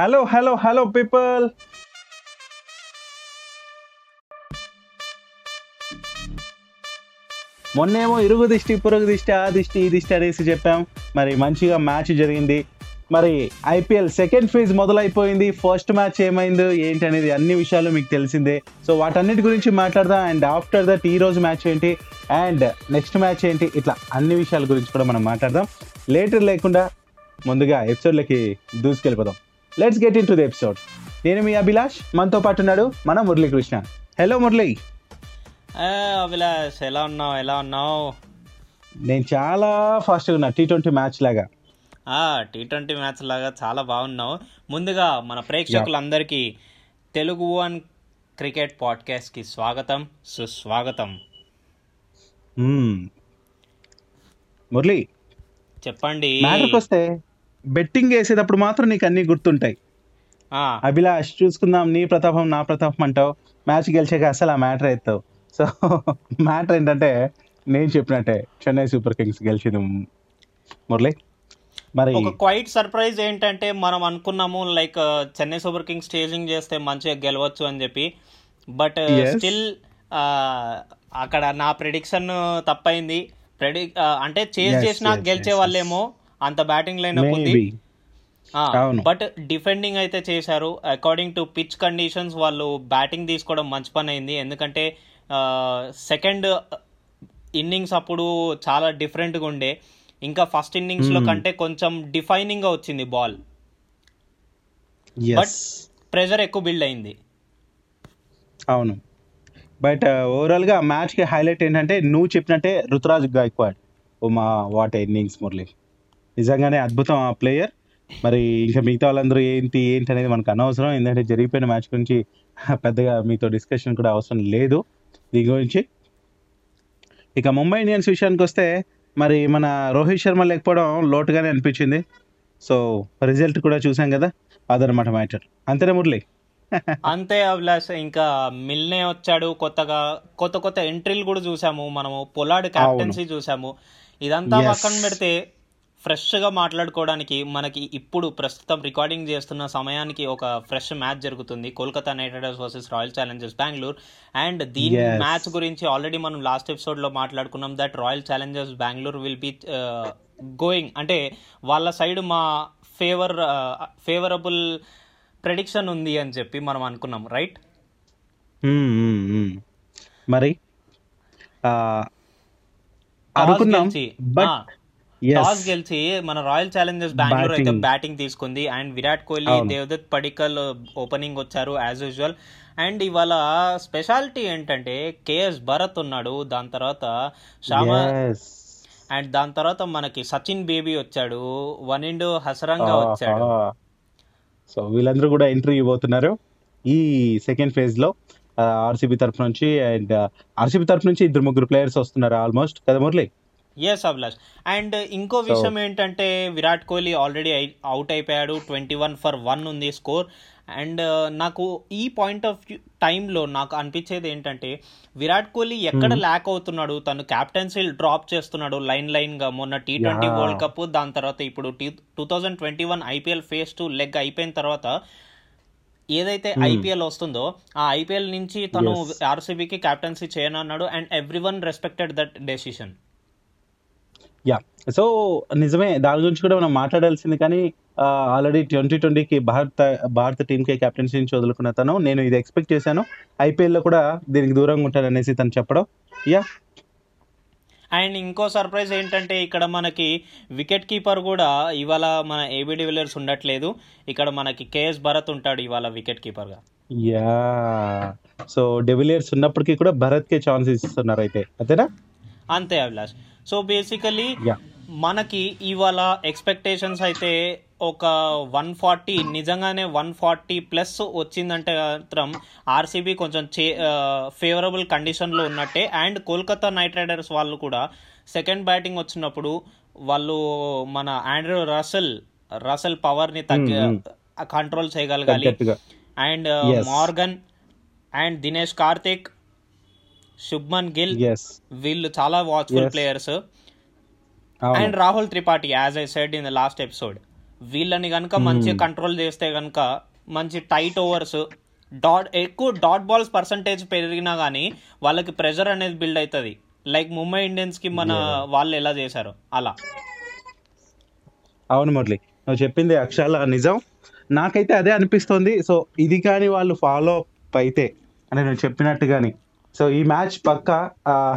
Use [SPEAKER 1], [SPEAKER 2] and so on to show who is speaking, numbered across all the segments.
[SPEAKER 1] Hello hello hello people మొన్నేమో ఇరుగు దిష్టి పొరుగు దిష్టి ఆ దిష్టి ఈ దిష్టి అనేసి చెప్పాం. మరి మంచిగా మ్యాచ్ జరిగింది. మరి ఐపీఎల్ సెకండ్ ఫేజ్ మొదలైపోయింది. ఫస్ట్ మ్యాచ్ ఏమైందో ఏంటి అనేది అన్ని విషయాలు మీకు తెలిసిందే. సో వాటన్నిటి గురించి మాట్లాడదాం. అండ్ ఆఫ్టర్ దట్ ఈ రోజు మ్యాచ్ ఏంటి? అండ్ నెక్స్ట్ మ్యాచ్ ఏంటి? ఇట్లా అన్ని విషయాల గురించి కూడా మనం మాట్లాడదాం. లేటర్ లేకుండా ముందుగా ఎపిసోడ్లకి దూసుకెళ్ళిపోదాం. Let's get into the episode నేను మీ అభిలాష్ మనతో పాటు ఉన్నాడు మన మురళీకృష్ణ. హలో మురళి.
[SPEAKER 2] అభిలాష్ ఎలా ఉన్నావు? ఎలా ఉన్నావు?
[SPEAKER 1] నేను చాలా ఫాస్ట్గా ఉన్నా టీ ట్వంటీ మ్యాచ్ లాగా.
[SPEAKER 2] టీ ట్వంటీ మ్యాచ్ లాగా చాలా బాగున్నావు. ముందుగా మన ప్రేక్షకులందరికీ తెలుగు వన్ క్రికెట్ పాడ్కాస్ట్కి స్వాగతం సుస్వాగతం.
[SPEAKER 1] మ్మ్. మురళి.
[SPEAKER 2] చెప్పండి.
[SPEAKER 1] మ్యాటర్కి వస్తే బెట్టింగ్ వేసేటప్పుడు మాత్రం నీకు అన్ని గుర్తుంటాయి.
[SPEAKER 2] ఆ,
[SPEAKER 1] అభిలాష్ చూసుకుందాం నీ ప్రతాపం నా ప్రతాపం అంటావు. మ్యాచ్ గెలిచాక అసలు ఆ మ్యాటర్ ఎత్తావు. సో మ్యాటర్ ఏంటంటే నేను చెప్పినట్టే చెన్నై సూపర్ కింగ్స్ గెలిచింది మురళి. మరి
[SPEAKER 2] ఒక క్వైట్ సర్ప్రైజ్ ఏంటంటే మనం అనుకున్నాము like Chennai Super Kings staging చేస్తే మంచిగా గెలవచ్చు అని చెప్పి. బట్. స్టిల్ అక్కడ నా ప్రిడిక్షన్ తప్పైంది. ప్రెడి అంటే చేజ్
[SPEAKER 1] Yes,
[SPEAKER 2] చేసినా గెలిచే వాళ్ళేమో అంత బ్యాటింగ్ లైనప్ ఉంది. బట్ డిఫెండింగ్ అయితే చేశారు. అకార్డింగ్ టు పిచ్ కండిషన్స్ వాళ్ళు బ్యాటింగ్ తీసుకోవడం మంచి పని అయింది. ఎందుకంటే సెకండ్ ఇన్నింగ్స్ అప్పుడు చాలా డిఫరెంట్గా ఉండే. ఇంకా ఫస్ట్ ఇన్నింగ్స్లో
[SPEAKER 1] Hmm.
[SPEAKER 2] కంటే కొంచెం డిఫైనింగ్గా వచ్చింది బాల్
[SPEAKER 1] ఎస్
[SPEAKER 2] ప్రెజర్ ఎక్కువ బిల్డ్ అయింది.
[SPEAKER 1] అవును. బట్ ఓవరాల్గా మ్యాచ్కి హైలైట్ ఏంటంటే నువ్వు చెప్పినట్టే రుతురాజ్ గాయక్వాడ్. ఓ మా వాట్ ఇన్నింగ్స్ మురళి. నిజంగానే అద్భుతం ఆ ప్లేయర్. మరి ఇంకా మిగతా వాళ్ళందరూ ఏంటి ఏంటి అనేది మనకు అనవసరం. ఎందుకంటే జరిగిపోయిన మ్యాచ్ గురించి పెద్దగా మీతో డిస్కషన్ కూడా అవసరం లేదు. దీని గురించి ఇక ముంబై ఇండియన్స్ విషయానికి వస్తే మరి మన రోహిత్ శర్మ లేకపోవడం లోటుగానే అనిపించింది. సో రిజల్ట్ కూడా చూసాం కదా అదనమాట మ్యాటర్. అంతేనా మురళి?
[SPEAKER 2] అంతే అభిలాష్ ఇంకా మిల్నే వచ్చాడు కొత్తగా. కొత్త కొత్త ఎంట్రీలు కూడా చూసాము. మనము పొలాడ్ క్యాప్టెన్సీ చూసాము. ఇదంతా. పక్కన పెడితే ఫ్రెష్గా మాట్లాడుకోవడానికి మనకి ఇప్పుడు ప్రస్తుతం రికార్డింగ్ చేస్తున్న సమయానికి ఒక ఫ్రెష్ మ్యాచ్ జరుగుతుంది. Kolkata Knight Riders versus Royal Challengers Bengaluru. And దీని. మ్యాచ్ గురించి ఆల్రెడీ మనం లాస్ట్ ఎపిసోడ్లో మాట్లాడుకున్నాం that Royal Challengers Bengaluru will be going అంటే వాళ్ళ సైడ్ మా ఫేవర్ ఫేవరబుల్ ప్రెడిక్షన్ ఉంది అని చెప్పి మనం అనుకున్నాం రైట్
[SPEAKER 1] మ్మ్, మ్మ్, మ్మ్. మరి
[SPEAKER 2] టాస్
[SPEAKER 1] అనుకున్నాం బట్
[SPEAKER 2] టాస్ గెలిచి మన రాయల్ ఛాలెంజర్స్ బెంగళూరు అయితే. బ్యాటింగ్ తీసుకుంది. అండ్ విరాట్ కోహ్లీ. దేవదత్ పడికల్ ఓపెనింగ్ వచ్చారు యాజ్ యూజువల్ అండ్ ఇవాళ స్పెషాలిటీ ఏంటంటే కేఎస్ భరత్ ఉన్నాడు. దాని తర్వాత శ్యామ అండ్ దాని తర్వాత మనకి సచిన్ బేబీ వచ్చాడు. వన్ ఇండ్ హసరంగా వచ్చాడు.
[SPEAKER 1] సో వీళ్ళందరూ కూడా ఎంట్రీ ఇవ్వబోతున్నారు. ఈ సెకండ్ ఫేజ్లో ఆర్సీబీ తరఫు నుంచి అండ్ ఆర్సీబీ తరఫు నుంచి ఇద్దరు ముగ్గురు ప్లేయర్స్ వస్తున్నారు ఆల్మోస్ట్ కదా మురళి?
[SPEAKER 2] ఎస్ అభిలాష్ అండ్ ఇంకో విషయం ఏంటంటే విరాట్ కోహ్లీ ఆల్రెడీ అవుట్ అయిపోయాడు. ట్వంటీ వన్ ఫర్ వన్ ఉంది స్కోర్ అండ్ నాకు ఈ పాయింట్ ఆఫ్ టైంలో నాకు అనిపించేది ఏంటంటే విరాట్ కోహ్లీ ఎక్కడ ల్యాక్ అవుతున్నాడు? తను క్యాప్టెన్సీ డ్రాప్ చేస్తున్నాడు లైన్ లైన్గా. మొన్న టీ ట్వంటీ. వరల్డ్ కప్ దాని తర్వాత ఇప్పుడు two thousand twenty one IPL phase two leg అయిపోయిన తర్వాత ఏదైతే ఐపీఎల్ వస్తుందో ఆ ఐపీఎల్ నుంచి తను. ఆర్సీబీకి captaincy చేయనన్నాడు. And everyone respected that decision
[SPEAKER 1] yeah so నిజమే దాని గురించి కూడా మనం మాట్లాడాల్సింది కానీ ఆల్రెడీ ట్వంటీ ట్వంటీకి భారత భారత టీంకి కెప్టెన్సీ నుంచి వదులుకున్న తను నేను ఇది ఎక్స్పెక్ట్ చేశాను. ఐపీఎల్లో కూడా దీనికి దూరంగా ఉంటాడు అనేసి తను చెప్పడం. యా
[SPEAKER 2] అండ్ ఇంకో సర్ప్రైజ్ ఏంటంటే ఇక్కడ మనకి వికెట్ కీపర్ కూడా ఇవాళ మన ఏబీ డివిలియర్స్ ఉండట్లేదు. ఇక్కడ మనకి కేఎస్ భరత్ ఉంటాడు ఇవాళ వికెట్ కీపర్గా.
[SPEAKER 1] యా సో డెవిలియర్స్ ఉన్నప్పటికీ కూడా భరత్కే ఛాన్స్ ఇస్తున్నారు అయితే. అంతేనా?
[SPEAKER 2] అంతే అభిలాష్. సో బేసికలీ మనకి ఇవాళ ఎక్స్పెక్టేషన్స్ అయితే ఒక వన్ ఫార్టీ నిజంగానే వన్ ఫార్టీ ప్లస్ వచ్చిందంటే మాత్రం ఆర్సీబీ కొంచెం చే ఫేవరబుల్ కండిషన్లో ఉన్నట్టే. అండ్ కోల్కతా నైట్ రైడర్స్ వాళ్ళు కూడా సెకండ్ బ్యాటింగ్ వచ్చినప్పుడు వాళ్ళు మన ఆండ్రూ రసల్ రసల్ పవర్ని తగ్గి కంట్రోల్ చేయగలగాలి.
[SPEAKER 1] తగ్గట్టుగా.
[SPEAKER 2] And
[SPEAKER 1] Yes.
[SPEAKER 2] Morgan and Dinesh Karthik Shubman Gill. వీళ్ళు చాలా watchful. Players and Rahul Tripathi as I said in the last episode వీళ్ళని కనుక మంచిగా కంట్రోల్ చేస్తే కనుక మంచి టైట్ ఓవర్స్ డాట్ ఎక్కువ డాట్ బాల్స్ పర్సంటేజ్ పెరిగినా కానీ వాళ్ళకి ప్రెషర్ అనేది బిల్డ్ అవుతుంది లైక్ ముంబై ఇండియన్స్కి మన వాళ్ళు ఎలా చేశారు? అలా.
[SPEAKER 1] అవును మురళి. నువ్వు చెప్పింది అక్షరాల నిజం. నాకైతే అదే అనిపిస్తుంది. సో ఇది కానీ వాళ్ళు ఫాలో అప్ అయితే అంటే నువ్వు చెప్పినట్టుగాని సో ఈ మ్యాచ్ పక్క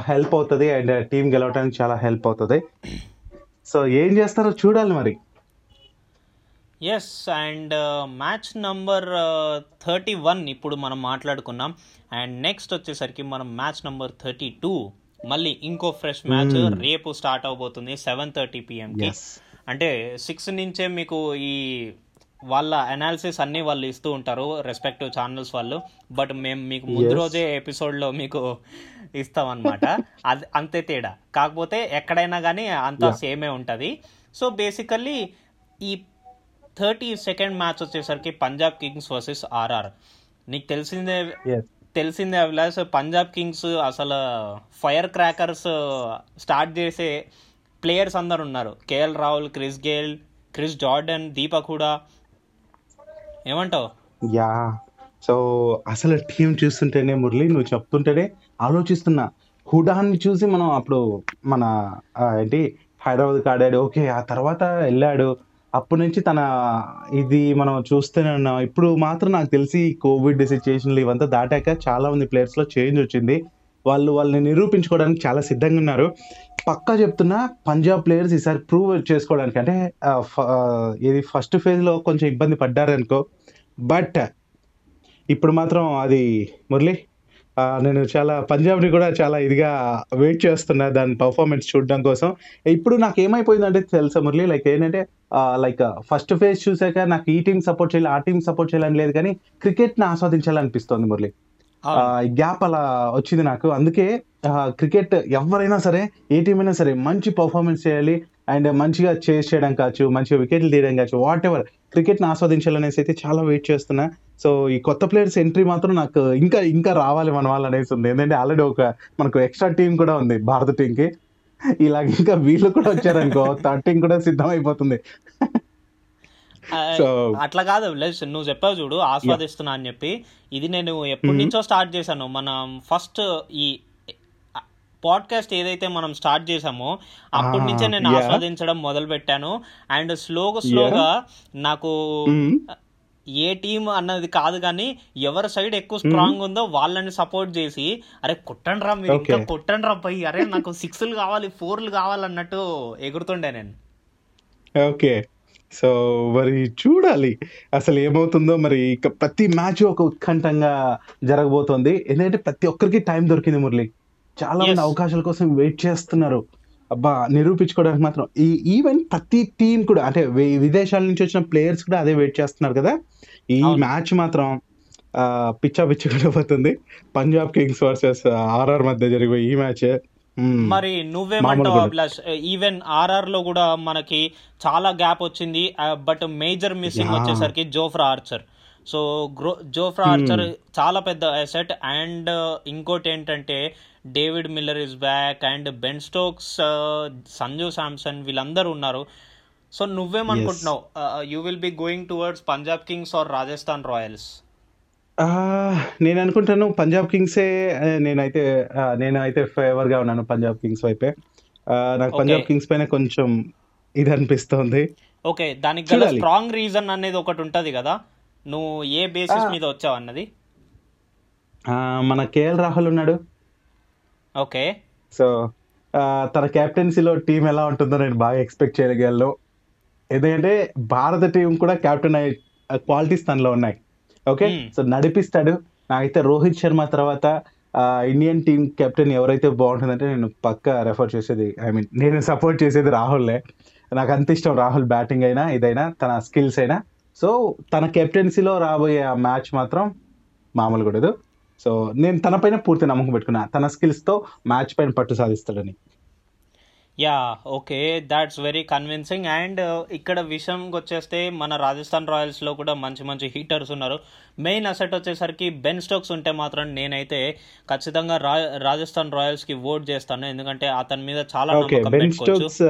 [SPEAKER 1] హెల్ప్ అవుతుంది అండ్ టీం గెలవడానికి చాలా హెల్ప్ అవుతుంది. సో ఏం చేస్తారో చూడాలి మరి.
[SPEAKER 2] Yes and match number thirty one ఇప్పుడు మనం మాట్లాడుకున్నాం. అండ్ నెక్స్ట్ వచ్చేసరికి మనం మ్యాచ్ నంబర్ థర్టీ టూ మళ్ళీ ఇంకో ఫ్రెష్ మ్యాచ్ రేపు స్టార్ట్ అవబోతుంది సెవెన్ థర్టీ పిఎంకి. అంటే సిక్స్ నుంచే మీకు ఈ వాళ్ళ అనాలిసిస్ అన్ని వాళ్ళు ఇస్తూ ఉంటారు రెస్పెక్టివ్ ఛానల్స్ వాళ్ళు. బట్ మేము మీకు ముందు. రోజే ఎపిసోడ్లో మీకు ఇస్తాం అనమాట అది అంతే తేడా. కాకపోతే ఎక్కడైనా కానీ అంతా సేమే ఉంటుంది. సో బేసికల్లీ ఈ థర్టీ సెకండ్ మ్యాచ్ వచ్చేసరికి పంజాబ్ కింగ్స్ వర్సెస్ ఆర్ఆర్ నీకు తెలిసిందే. తెలిసిందే అభిలాష్ పంజాబ్ కింగ్స్ అసలు ఫైర్ క్రాకర్స్ స్టార్ట్ చేసే ప్లేయర్స్ అందరు ఉన్నారు. KL Rahul Chris Gayle Chris Jordan Deepak Hooda ఏమంటావు?
[SPEAKER 1] యా. సో అసలు టీం చూస్తుంటేనే మురళి నువ్వు చెప్తుంటేనే ఆలోచిస్తున్నా. హుడాన్ని చూసి మనం అప్పుడు మన ఏంటి హైదరాబాద్కి ఆడాడు ఓకే ఆ తర్వాత వెళ్ళాడు. అప్పటి నుంచి తన ఇది మనం చూస్తూనే ఉన్నాం. ఇప్పుడు మాత్రం నాకు తెలిసి కోవిడ్ సిచ్యుయేషన్లు ఇవంతా దాటాక చాలా మంది ప్లేయర్స్లో చేంజ్ వచ్చింది. వాళ్ళు వాళ్ళని నిరూపించుకోవడానికి చాలా సిద్ధంగా ఉన్నారు. పక్కా చెప్తున్నా పంజాబ్ ప్లేయర్స్ ఈసారి ప్రూవ్ చేసుకోవడానికి అంటే ఇది ఫస్ట్ ఫేజ్లో కొంచెం ఇబ్బంది పడ్డారనుకో. బట్ ఇప్పుడు మాత్రం అది మురళి నేను చాలా పంజాబ్ని కూడా చాలా ఇదిగా వెయిట్ చేస్తున్నా దాని పర్ఫార్మెన్స్ చూడడం కోసం. ఇప్పుడు నాకు ఏమైపోయిందంటే తెలుసా మురళి లైక్ ఏంటంటే లైక్ ఫస్ట్ ఫేజ్ చూసాక నాకు ఈ టీం సపోర్ట్ చేయాలి ఆ టీం సపోర్ట్ చేయాలని లేదు కానీ క్రికెట్ని ఆస్వాదించాలనిపిస్తోంది మురళి. గ్యాప్ అలా వచ్చింది నాకు. అందుకే క్రికెట్ ఎవరైనా సరే ఏ టీం అయినా సరే మంచి పర్ఫార్మెన్స్ చేయాలి అండ్ మంచిగా చేస్ చేయడం కావచ్చు మంచిగా వికెట్లు తీయడం కావచ్చు వాట్ ఎవర్ క్రికెట్ని ఆస్వాదించాలనేసి అయితే చాలా వెయిట్ చేస్తున్నా. సో ఈ కొత్త ప్లేయర్స్ ఎంట్రీ మాత్రం నాకు ఇంకా ఇంకా రావాలి మన వాళ్ళు అనేసి ఉంది. ఎందుకంటే ఆల్రెడీ ఒక మనకు ఎక్స్ట్రా టీం కూడా ఉంది భారత టీంకి ఇలాగ ఇంకా వీళ్ళు కూడా వచ్చారనుకో థర్డ్ టీం కూడా సిద్ధం అయిపోతుంది
[SPEAKER 2] ఆ,
[SPEAKER 1] సో
[SPEAKER 2] అట్లా కాదు నువ్వు చెప్పావు చూడు ఆస్వాదిస్తున్నా అని చెప్పి. ఇది నేను ఎప్పటి నుంచో స్టార్ట్ చేశాను. మనం ఫస్ట్ ఈ పాడ్కాస్ట్ ఏదైతే మనం స్టార్ట్ చేసామో అప్పటి నుంచే నేను. ఆస్వాదించడం మొదలు పెట్టాను అండ్ స్లోగా స్లోగా నాకు. ఏ టీం అన్నది కాదు కానీ ఎవరి సైడ్ ఎక్కువ స్ట్రాంగ్ ఉందో వాళ్ళని సపోర్ట్ చేసి అరే కొట్టండి రా మీరు ఇంకా. కొట్టండి రా పోయి అరే నాకు సిక్స్లు కావాలి ఫోర్లు కావాలన్నట్టు ఎగురుతుండే నేను.
[SPEAKER 1] ఓకే సో మరి చూడాలి. అసలు ఏమవుతుందో మరి ఇక ప్రతి మ్యాచ్ ఒక ఉత్కంఠంగా జరగబోతోంది. ఎందుకంటే ప్రతి ఒక్కరికి టైం దొరికింది మురళి. చాలా మంది. అవకాశాల కోసం వెయిట్ చేస్తున్నారు. అబ్బా నిరూపించుకోవడానికి మాత్రం ఈ ఈవెన్ ప్రతి టీం కూడా అంటే విదేశాల నుంచి వచ్చిన ప్లేయర్స్ కూడా అదే వెయిట్ చేస్తున్నారు కదా. ఈ. మ్యాచ్ మాత్రం పిచ్చా పిచ్చ పోతుంది పంజాబ్ కింగ్స్ వర్సెస్ ఆర్ఆర్ మధ్య జరిగే ఈ మ్యాచ్.
[SPEAKER 2] మరి నువ్వేమంటావు అభిలాష్? ఈవెన్ ఆర్ఆర్లో కూడా మనకి చాలా గ్యాప్ వచ్చింది బట్ మేజర్ మిస్సింగ్. వచ్చేసరికి Jofra Archer so grow Jofra Archer చాలా పెద్ద అసెట్ అండ్ ఇంకోటి ఏంటంటే David Miller is back and Ben Stokes Sanju Samson వీళ్ళందరూ ఉన్నారు. సో నువ్వేమనుకుంటున్నావు? You will be going towards Punjab Kings or Rajasthan Royals
[SPEAKER 1] ఆ, నేను అనుకుంటాను పంజాబ్ కింగ్సే ఆ, నేనైతే ఆ, నేనైతే ఫేవర్గా ఉన్నాను పంజాబ్ కింగ్స్ వైపే. నాకు పంజాబ్. కింగ్స్ పైన కొంచెం ఇది అనిపిస్తోంది
[SPEAKER 2] ఓకే దానికి గల
[SPEAKER 1] చూడాలి.
[SPEAKER 2] స్ట్రాంగ్ రీజన్ అనేది ఒకటి ఉంటది కదా? నువ్వు ఏ బేసిస్ మీద వచ్చావు అన్నది?
[SPEAKER 1] ఆ, మన కేఎల్ రాహుల్ ఉన్నాడు.
[SPEAKER 2] ఓకే.
[SPEAKER 1] సో తన కెప్టెన్సీలో టీం ఎలా ఉంటుందో నేను బాగా ఎక్స్పెక్ట్ చేయగలను. ఎందుకంటే భారత టీం కూడా కెప్టెన్ అయ్యే క్వాలిటీస్ తనలో ఉన్నాయి. ఓకే. సో నడిపిస్తాడు. నాకైతే రోహిత్ శర్మ తర్వాత ఇండియన్ టీం కెప్టెన్ ఎవరైతే బాగుంటుందంటే నేను పక్క రెఫర్ చేసేది ఐ మీన్ నేను సపోర్ట్ చేసేది రాహుల్లే నాకు అంత ఇష్టం రాహుల్ బ్యాటింగ్ అయినా ఇదైనా తన స్కిల్స్ అయినా. సో తన కెప్టెన్సీలో రాబోయే ఆ మ్యాచ్ మాత్రం మామూలు కూడదు సో నేను తన పైన పూర్తి నమ్మకం పెట్టుకున్నా. తన స్కిల్స్తో మ్యాచ్ పైన పట్టు సాధిస్తాడని.
[SPEAKER 2] Yeah okay that's very convincing and ఇక్కడ విషయంకి వచ్చేస్తే మన రాజస్థాన్ రాయల్స్లో కూడా మంచి మంచి హీటర్స్ ఉన్నారు. మెయిన్ అసెట్ వచ్చేసరికి బెన్ స్టోక్స్ ఉంటే మాత్రం నేనైతే ఖచ్చితంగా రా రాజస్థాన్ రాయల్స్కి ఓట్ చేస్తాను. ఎందుకంటే అతని మీద చాలా
[SPEAKER 1] ఓకే
[SPEAKER 2] నమ్మకం
[SPEAKER 1] బెన్
[SPEAKER 2] పెట్టుకోవచ్చు.
[SPEAKER 1] స్టోక్స్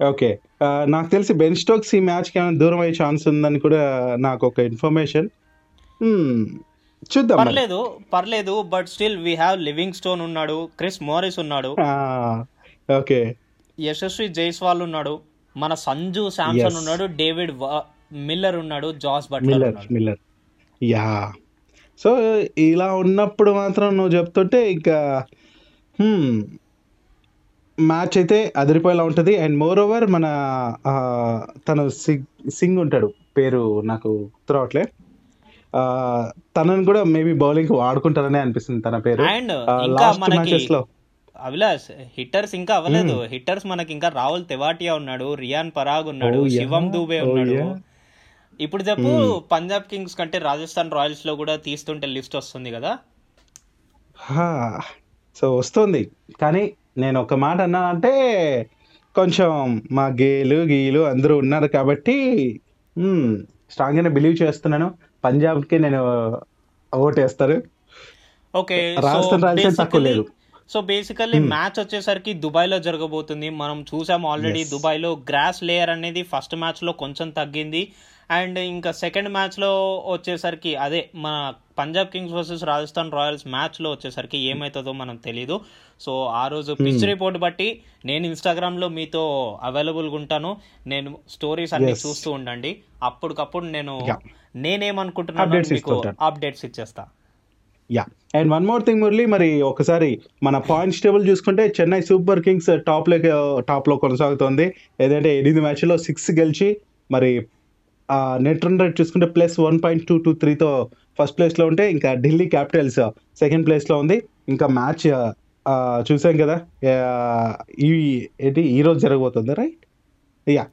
[SPEAKER 1] ఓకే నాకు తెలిసి బెన్ స్టోక్స్ ఈ మ్యాచ్కి ఏమైనా దూరం అయ్యే ఛాన్స్ ఉందని కూడా నాకు ఒక ఇన్ఫర్మేషన్ చూద్దాం మరి.
[SPEAKER 2] పర్లేదు పర్లేదు but still we have Livingstone ఉన్నాడు క్రిస్ మోరిస్ ఉన్నాడు.
[SPEAKER 1] ఓకే
[SPEAKER 2] యశస్వి జైస్వాల్ ఉన్నాడు మన సంజు శాంసన్. ఉన్నాడు డేవిడ్ మిల్లర్ ఉన్నాడు Jos Buttler
[SPEAKER 1] Miller yeah. So ఇలా ఉన్నప్పుడు మాత్రం నువ్వు చెప్తుంటే ఇంకా మ్యాచ్ అయితే అదిరిపోయేలా ఉంటుంది. అండ్ మోర్ ఓవర్ మన తను సింగ్ సింగ్ ఉంటాడు పేరు నాకు గుర్తురావట్లే. తనని కూడా మేబీ బౌలింగ్ వాడుకుంటారనే అనిపిస్తుంది తన పేరు. లాస్ట్ మ్యాచెస్లో
[SPEAKER 2] అభిలాష్ హిట్టర్స్ ఇంకా అవ్వలేదు. హిట్టర్స్ మనకి ఇంకా రాహుల్ తెవాటియా ఉన్నాడు రియాన్ పరాగ్ ఉన్నాడు. శివం దూబే ఉన్నాడు. ఇప్పుడు చెప్పు పంజాబ్ కింగ్స్ కంటే రాజస్థాన్ రాయల్స్లో కూడా తీస్తుంటే లిస్ట్ వస్తుంది కదా?
[SPEAKER 1] సో వస్తుంది. కానీ నేను ఒక మాట అన్నానంటే కొంచెం మా గేలు గీలు అందరూ ఉన్నారు కాబట్టి స్ట్రాంగ్గానే బిలీవ్ చేస్తున్నాను. పంజాబ్కి నేను ఓటేస్తారు.
[SPEAKER 2] ఓకే
[SPEAKER 1] రాజస్థాన్ రాయల్స్ తక్కువ లేదు.
[SPEAKER 2] సో బేసికల్లీ మ్యాచ్ వచ్చేసరికి దుబాయ్లో జరగబోతుంది మనం చూసాం ఆల్రెడీ
[SPEAKER 1] Yes.
[SPEAKER 2] దుబాయ్లో గ్రాస్ లేయర్ అనేది ఫస్ట్ మ్యాచ్లో కొంచెం తగ్గింది అండ్ ఇంకా సెకండ్ మ్యాచ్లో వచ్చేసరికి అదే మన Punjab Kings versus Rajasthan Royals మ్యాచ్లో వచ్చేసరికి ఏమవుతుందో మనం తెలీదు సో ఆ రోజు పిచ్ రిపోర్ట్ బట్టి నేను ఇన్స్టాగ్రామ్లో మీతో అవైలబుల్గా ఉంటాను నేను స్టోరీస్ అన్ని. చూస్తూ ఉండండి అప్పటికప్పుడు నేను. నేనేమనుకుంటున్నాను మీకు. అప్డేట్స్ ఇచ్చేస్తా
[SPEAKER 1] yeah and one more thing Murali మరి ఒకసారి మన పాయింట్స్ టేబుల్ చూసుకుంటే చెన్నై సూపర్ కింగ్స్ టాప్లో టాప్లో కొనసాగుతోంది. ఏదంటే ఎనిమిది మ్యాచ్లో సిక్స్ గెలిచి మరి నెట్ రన్ రేట్ చూసుకుంటే plus one point two two త్రీతో first ప్లేస్లో ఉంటే ఇంకా ఢిల్లీ క్యాపిటల్స్ సెకండ్ ప్లేస్లో ఉంది. ఇంకా మ్యాచ్ uh, uh, చూసాం కదా ఈ ఏంటి ఈరోజు జరగబోతుంది రైట్ యా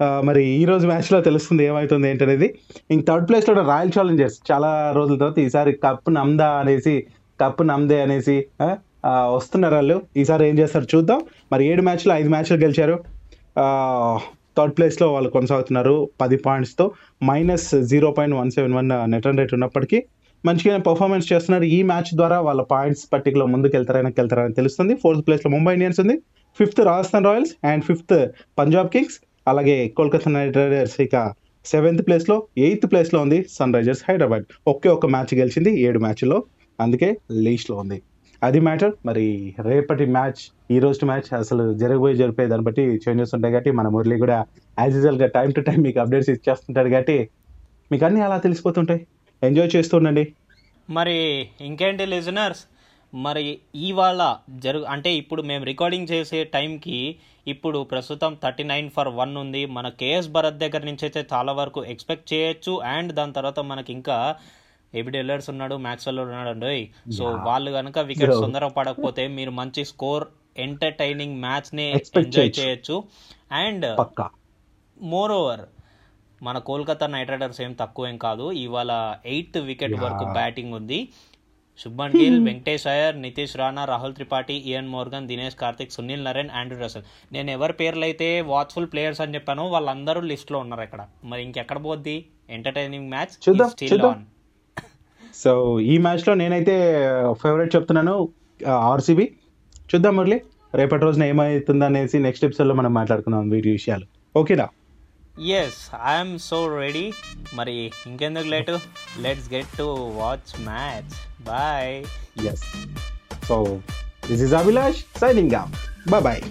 [SPEAKER 1] మరి ఈ రోజు మ్యాచ్లో తెలుస్తుంది ఏమవుతుంది ఏంటనేది. ఇంక థర్డ్ ప్లేస్లో రాయల్ ఛాలెంజర్స్ చాలా రోజుల తర్వాత ఈసారి కప్ నమ్దా అనేసి కప్ నమ్దే అనేసి వస్తున్నారు వాళ్ళు. ఈసారి ఏం చేస్తారు చూద్దాం. మరి ఏడు మ్యాచ్లు ఐదు మ్యాచ్లు గెలిచారు. థర్డ్ ప్లేస్లో వాళ్ళు కొనసాగుతున్నారు పది పాయింట్స్తో minus zero point one seven one net run rate ఉన్నప్పటికీ మంచిగా పర్ఫార్మెన్స్ చేస్తున్నారు. ఈ మ్యాచ్ ద్వారా వాళ్ళ పాయింట్స్ పర్టికులర్ ముందుకు వెళ్తారైనా వెళ్తారని తెలుస్తుంది. ఫోర్త్ ప్లేస్లో ముంబై ఇండియన్స్ ఉంది. Fifth Rajasthan Royals and fifth Punjab Kings అలాగే కోల్కతా నైట్ రైడర్స్ ఇక సెవెంత్ ప్లేస్లో ఎయిత్ ప్లేస్లో ఉంది సన్ రైజర్స్ హైదరాబాద్. ఒకే ఒక్క మ్యాచ్ గెలిచింది ఏడు మ్యాచ్లో అందుకే లీస్ట్లో ఉంది. అది మ్యాటర్ మరి రేపటి మ్యాచ్ ఈ రోజు మ్యాచ్ అసలు జరగబోయే జరిపే దాన్ని బట్టి చేంజెస్ ఉంటాయి కాబట్టి మన మురళి కూడా యాజ్ యూజువల్గా టైం టు టైం మీకు అప్డేట్స్ ఇచ్చేస్తుంటాడు కాబట్టి మీకు అన్నీ అలా తెలిసిపోతుంటాయి. ఎంజాయ్ చేస్తూ ఉండండి.
[SPEAKER 2] మరి ఇంకేంటి లిజనర్స్? మరి ఇవాళ జరుగు అంటే ఇప్పుడు మేము రికార్డింగ్ చేసే టైంకి ఇప్పుడు ప్రస్తుతం థర్టీ నైన్ ఫర్ వన్ ఉంది. మన కేఎస్ భరత్ దగ్గర నుంచి అయితే చాలా వరకు ఎక్స్పెక్ట్ చేయొచ్చు. అండ్ దాని తర్వాత మనకి ఇంకా ఎబిడి ఎల్లర్స్ ఉన్నాడు మ్యాక్స్వెల్ ఉన్నాడు అండి. సో వాళ్ళు కనుక వికెట్
[SPEAKER 1] Yo.
[SPEAKER 2] తొందర పడకపోతే మీరు మంచి స్కోర్ ఎంటర్టైనింగ్ మ్యాచ్ని
[SPEAKER 1] Expect
[SPEAKER 2] ఎంజాయ్
[SPEAKER 1] చేయొచ్చు.
[SPEAKER 2] అండ్ మోర్ ఓవర్ మన కోల్కతా నైట్ రైడర్స్ ఏం తక్కువ కాదు. ఇవాళ ఎయిత్ వికెట్ వరకు బ్యాటింగ్ ఉంది. Shubman Gill Venkatesh Iyer Nitish Rana Rahul Tripathi Eoin Morgan Dinesh Karthik Sunil Narine Andre Russell నేను ఎవరి పేర్లు అయితే వాచ్ఫుల్ ప్లేయర్స్ అని చెప్పానో వాళ్ళందరూ లిస్ట్లో ఉన్నారు ఇక్కడ. మరి ఇంకెక్కడ పోద్ది? Entertaining match still. On
[SPEAKER 1] so ఈ మ్యాచ్లో నేనైతే ఫేవరెట్ చెప్తున్నాను ఆర్సీబీ చూద్దాం మురళి రేపటి రోజున ఏమవుతుంది అనేసి నెక్స్ట్ ఎపిసోడ్లో మనం మాట్లాడుకుందాం వీటి విషయాలు. ఓకేనా
[SPEAKER 2] ఎస్ ఐఎమ్ సో రెడీ మరి ఇంకెందుకు late let's get to watch match bye
[SPEAKER 1] yes so this is Abhilash signing bye bye